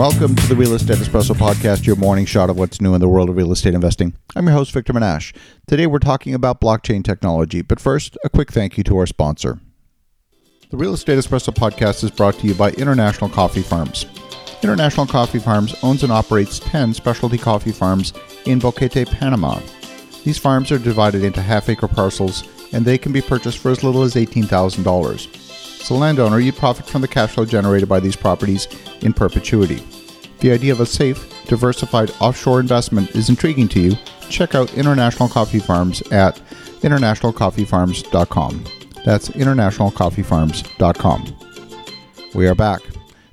Welcome to the Real Estate Espresso Podcast, your morning shot of what's new in the world of real estate investing. I'm your host, Victor Menasce. Today we're talking about blockchain technology, but first, a quick thank you to our sponsor. The Real Estate Espresso Podcast is brought to you by International Coffee Farms. International Coffee Farms owns and operates 10 specialty coffee farms in Boquete, Panama. These farms are divided into half acre parcels and they can be purchased for as little as $18,000. As a landowner, you'd profit from the cash flow generated by these properties in perpetuity. The idea of a safe, diversified offshore investment is intriguing to you. Check out International Coffee Farms at internationalcoffeefarms.com. That's internationalcoffeefarms.com. We are back.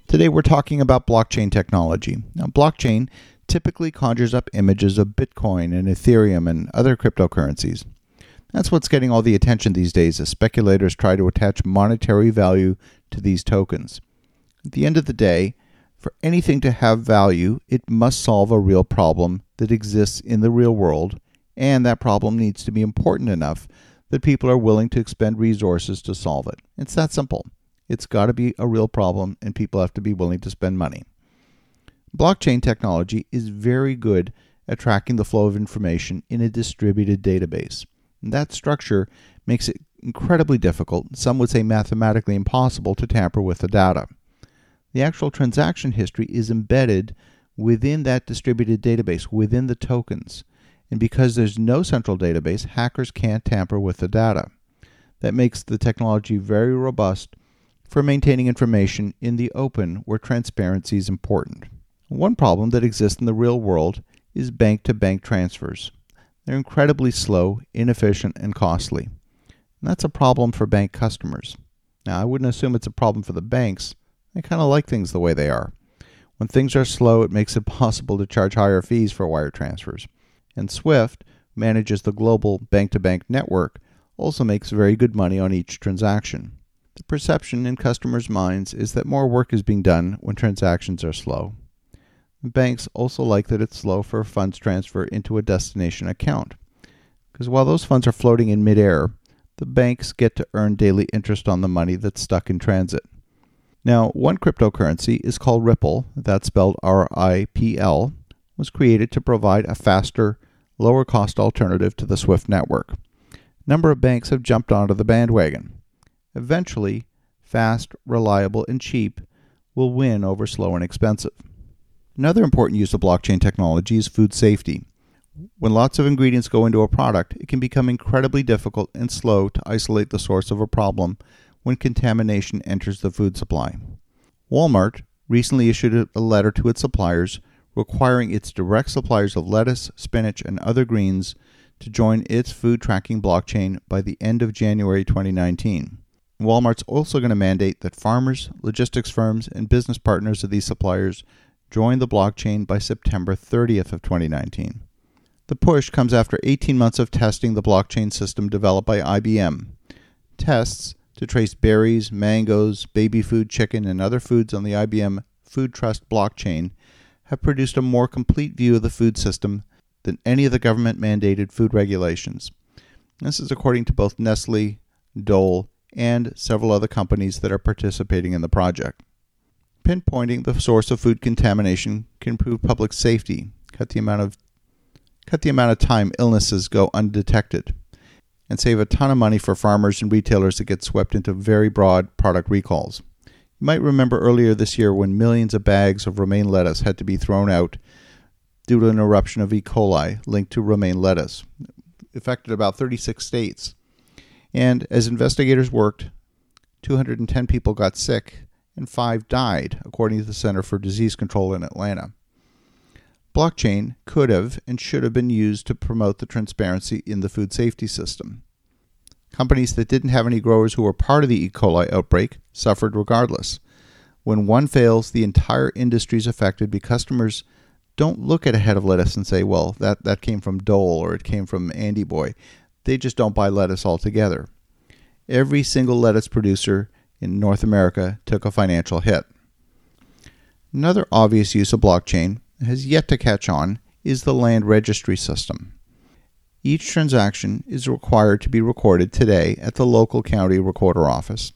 Today we're talking about blockchain technology. Now, blockchain typically conjures up images of Bitcoin and Ethereum and other cryptocurrencies. That's what's getting all the attention these days as speculators try to attach monetary value to these tokens. At the end of the day, for anything to have value, it must solve a real problem that exists in the real world, and that problem needs to be important enough that people are willing to expend resources to solve it. It's that simple. It's got to be a real problem, and people have to be willing to spend money. Blockchain technology is very good at tracking the flow of information in a distributed database. That structure makes it incredibly difficult, some would say mathematically impossible, to tamper with the data. The actual transaction history is embedded within that distributed database, within the tokens. And because there's no central database, hackers can't tamper with the data. That makes the technology very robust for maintaining information in the open where transparency is important. One problem that exists in the real world is bank to bank transfers. They're incredibly slow, inefficient, and costly. And that's a problem for bank customers. Now, I wouldn't assume it's a problem for the banks. They kind of like things the way they are. When things are slow, it makes it possible to charge higher fees for wire transfers. And Swift manages the global bank to bank network, also makes very good money on each transaction. The perception in customers' minds is that more work is being done when transactions are slow. Banks also like that it's slow for funds transfer into a destination account. Because while those funds are floating in midair, the banks get to earn daily interest on the money that's stuck in transit. Now, one cryptocurrency is called Ripple, that's spelled R I P L, was created to provide a faster, lower cost alternative to the SWIFT network. A number of banks have jumped onto the bandwagon. Eventually, fast, reliable, and cheap will win over slow and expensive. Another important use of blockchain technology is food safety. When lots of ingredients go into a product, it can become incredibly difficult and slow to isolate the source of a problem when contamination enters the food supply. Walmart recently issued a letter to its suppliers requiring its direct suppliers of lettuce, spinach, and other greens to join its food tracking blockchain by the end of January 2019. Walmart's also going to mandate that farmers, logistics firms, and business partners of these suppliers join the blockchain by September 30th of 2019. The push comes after 18 months of testing the blockchain system developed by IBM. Tests to trace berries, mangoes, baby food, chicken, and other foods on the IBM Food Trust blockchain have produced a more complete view of the food system than any of the government mandated food regulations. This is according to both Nestle, Dole, and several other companies that are participating in the project. Pinpointing the source of food contamination can improve public safety, cut the amount of cut the amount of time illnesses go undetected, and save a ton of money for farmers and retailers that get swept into very broad product recalls. You might remember earlier this year when millions of bags of romaine lettuce had to be thrown out due to an eruption of E. coli linked to romaine lettuce. It affected about 36 states. And as investigators worked, 210 people got sick and five died, according to the Center for Disease Control in Atlanta. Blockchain could have and should have been used to promote the transparency in the food safety system. Companies that didn't have any growers who were part of the E. coli outbreak suffered regardless. When one fails, the entire industry is affected because customers don't look at a head of lettuce and say, well, that, that came from Dole or it came from Andy Boy. They just don't buy lettuce altogether. Every single lettuce producer in North America took a financial hit. Another obvious use of blockchain has yet to catch on is the land registry system. Each transaction is required to be recorded today at the local county recorder office.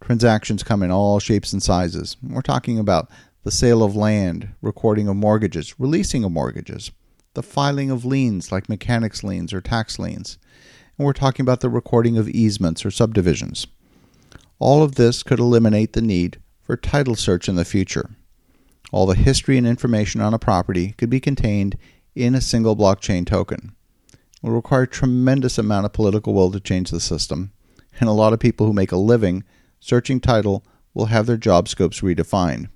Transactions come in all shapes and sizes. We're talking about the sale of land, recording of mortgages, releasing of mortgages, the filing of liens like mechanics liens or tax liens, and we're talking about the recording of easements or subdivisions. All of this could eliminate the need for title search in the future. All the history and information on a property could be contained in a single blockchain token. It will require a tremendous amount of political will to change the system, and a lot of people who make a living searching title will have their job scopes redefined.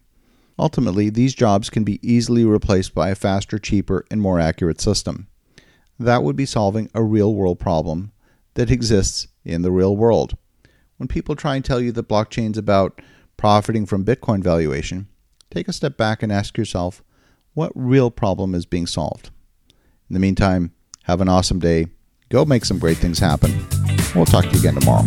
Ultimately, these jobs can be easily replaced by a faster, cheaper, and more accurate system. That would be solving a real world problem that exists in the real world. When people try and tell you that blockchain's about profiting from Bitcoin valuation, take a step back and ask yourself what real problem is being solved. In the meantime, have an awesome day. Go make some great things happen. We'll talk to you again tomorrow.